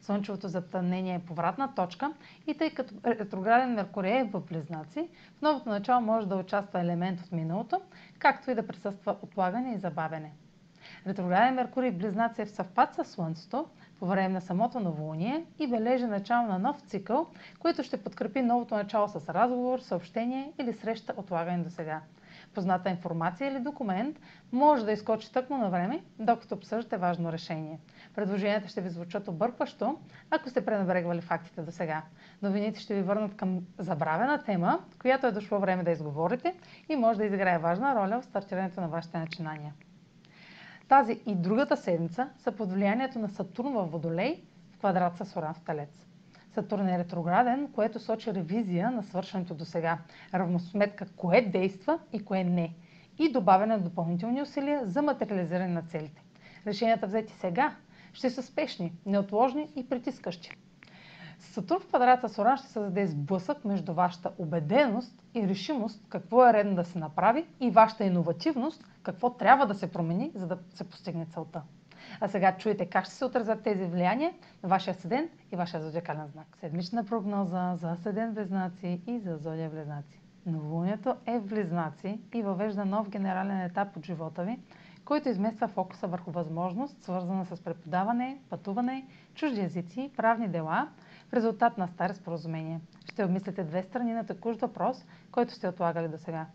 Слънчевото затъмнение е повратна точка и тъй като ретрограден Меркурий е в Близнаци, в новото начало може да участва елемент от миналото, както и да присъства отлагане и забавене. Ретрограден Меркурий в Близнаци е в съвпад с Слънцето по време на самото новолуние и бележи начало на нов цикъл, който ще подкрепи новото начало с разговор, съобщение или среща отлагане до сега позната информация или документ може да изкочи тъкмо на време, докато обсъждате важно решение. Предложенията ще ви звучат объркващо, ако сте пренебрегвали фактите до сега. Новините ще ви върнат към забравена тема, която е дошло време да изговорите и може да изиграе важна роля в стартирането на вашите начинания. Тази и другата седмица са под влиянието на Сатурн в Водолей в квадрат с Оран в Талец. Сатурн е ретрограден, което сочи ревизия на свършеното до сега, равносметка кое действа и кое не и добавяне на допълнителни усилия за материализиране на целите. Решенията взети сега ще са спешни, неотложни и притискащи. Сатурн в квадрата с Оран ще създаде сблъсък между вашата убеденост и решимост какво е редно да се направи и вашата иновативност какво трябва да се промени, за да се постигне целта. А сега чуете как ще се отразят тези влияния на вашия седен и вашия зодиакален знак. Седмична прогноза за седен близнаци и за зодия близнаци. Новолунието е в близнаци и въвежда нов генерален етап от живота ви, който измества фокуса върху възможност, свързана с преподаване, пътуване, чужди езици, правни дела, в резултат на стари споразумения. Ще обмислите две страни на текущ въпрос, който сте отлагали до сега.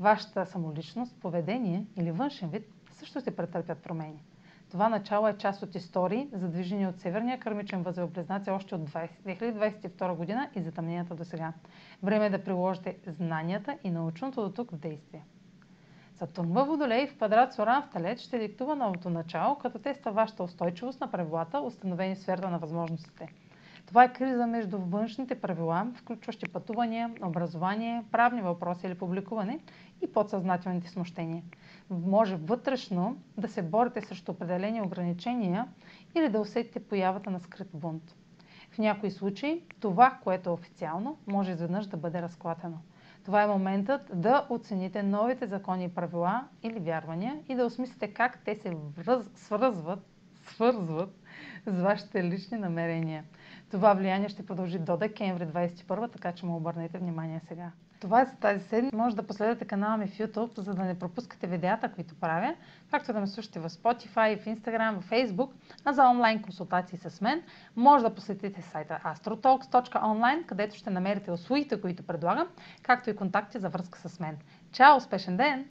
Вашата самоличност, поведение или външен вид също ще претърпят промени. Това начало е част от истории, задвижени от Северния кърмичен възел Близнаци още от 2022 година и затъмненията до сега. Време е да приложите знанията и научното до тук в действие. Сатурн във Водолей в квадрат с Оран в Талец ще диктува новото начало, като теста вашата устойчивост на правилата, установени в сферата на възможностите. Това е криза между външните правила, включващи пътувания, образование, правни въпроси или публикуване и подсъзнателните смущения може вътрешно да се борите срещу определени ограничения или да усетите появата на скрит бунт. В някои случаи това, което е официално, може изведнъж да бъде разклатено. Това е моментът да оцените новите закони и правила или вярвания и да осмислите как те се връз, свързват, свързват с вашите лични намерения. Това влияние ще продължи до декември 2021, така че му обърнете внимание сега. Това е за тази седмица. Може да последвате канала ми в YouTube, за да не пропускате видеята, които правя, както да ме слушате в Spotify, в Instagram, в Facebook, а за онлайн консултации с мен може да посетите сайта astrotalks.online, където ще намерите услугите, които предлагам, както и контакти за връзка с мен. Чао! Успешен ден!